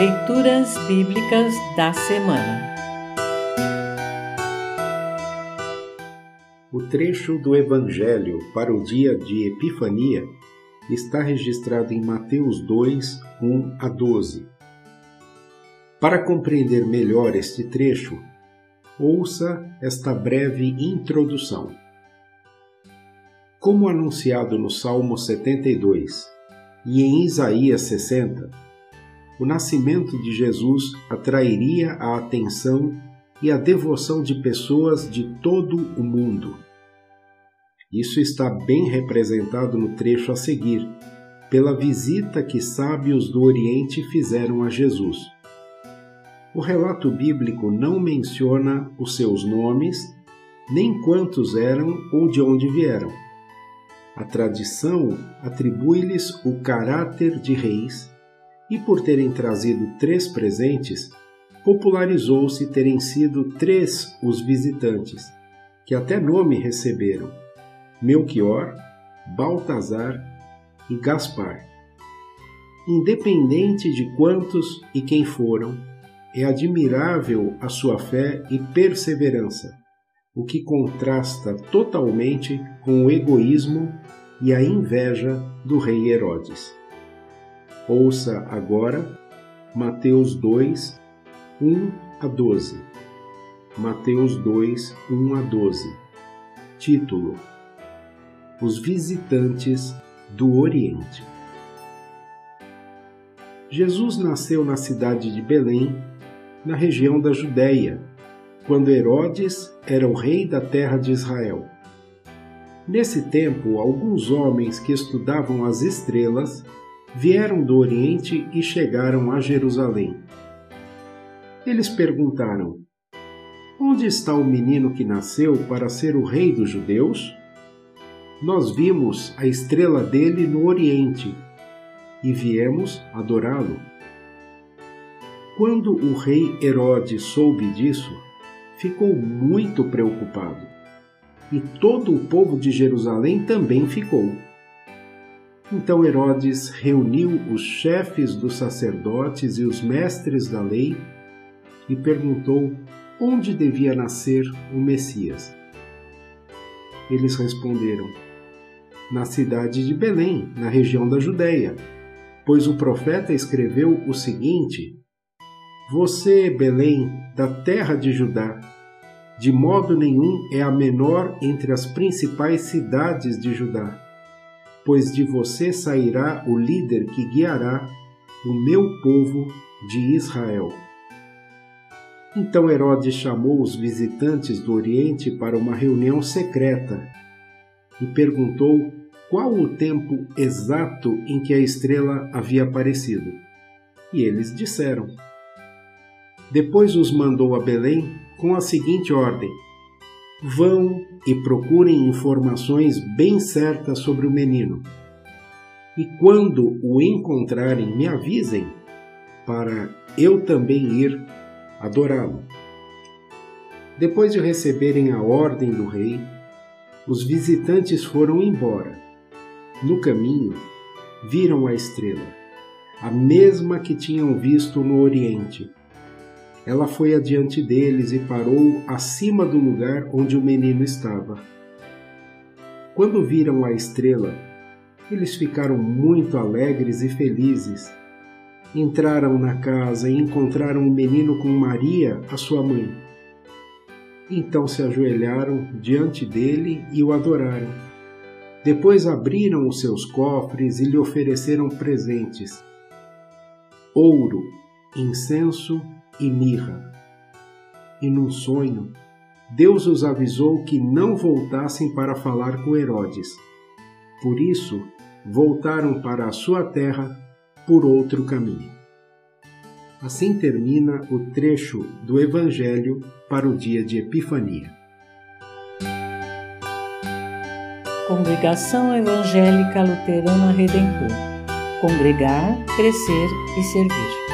Leituras Bíblicas da Semana O trecho do Evangelho para o dia de Epifania está registrado em Mateus 2, 1 a 12. Para compreender melhor este trecho, ouça esta breve introdução. Como anunciado no Salmo 72 e em Isaías 60, o nascimento de Jesus atrairia a atenção e a devoção de pessoas de todo o mundo. Isso está bem representado no trecho a seguir, pela visita que sábios do Oriente fizeram a Jesus. O relato bíblico não menciona os seus nomes, nem quantos eram ou de onde vieram. A tradição atribui-lhes o caráter de reis e por terem trazido três presentes, popularizou-se terem sido três os visitantes, que até nome receberam: Melchior, Baltazar e Gaspar. Independente de quantos e quem foram, é admirável a sua fé e perseverança, o que contrasta totalmente com o egoísmo e a inveja do rei Herodes. Ouça agora Mateus 2, 1 a 12. Mateus 2, 1 a 12. Título: Os visitantes do Oriente. Jesus nasceu na cidade de Belém, na região da Judéia, quando Herodes era o rei da terra de Israel. Nesse tempo, alguns homens que estudavam as estrelas vieram do Oriente e chegaram a Jerusalém. Eles perguntaram: Onde está o menino que nasceu para ser o rei dos judeus? Nós vimos a estrela dele no Oriente e viemos adorá-lo. Quando o rei Herodes soube disso, ficou muito preocupado. E todo o povo de Jerusalém também ficou. Então Herodes reuniu os chefes dos sacerdotes e os mestres da lei e perguntou onde devia nascer o Messias. Eles responderam: Na cidade de Belém, na região da Judéia, pois o profeta escreveu o seguinte: Você, Belém, da terra de Judá, de modo nenhum é a menor entre as principais cidades de Judá pois de você sairá o líder que guiará o meu povo de Israel. Então Herodes chamou os visitantes do Oriente para uma reunião secreta e perguntou qual o tempo exato em que a estrela havia aparecido. E eles disseram. Depois os mandou a Belém com a seguinte ordem: Vão e procurem informações bem certas sobre o menino. E quando o encontrarem, me avisem, para eu também ir adorá-lo. Depois de receberem a ordem do rei, os visitantes foram embora. No caminho, viram a estrela, a mesma que tinham visto no Oriente ela foi adiante deles e parou acima do lugar onde o menino estava. Quando viram a estrela, eles ficaram muito alegres e felizes. Entraram na casa e encontraram o menino com Maria, a sua mãe. Então se ajoelharam diante dele e o adoraram. Depois abriram os seus cofres e lhe ofereceram presentes: ouro, incenso e mirra. E num sonho, Deus os avisou que não voltassem para falar com Herodes. Por isso, voltaram para a sua terra por outro caminho. Assim termina o trecho do Evangelho para o dia de Epifania. Congregação Evangélica Luterana Redentor Congregar, Crescer e Servir.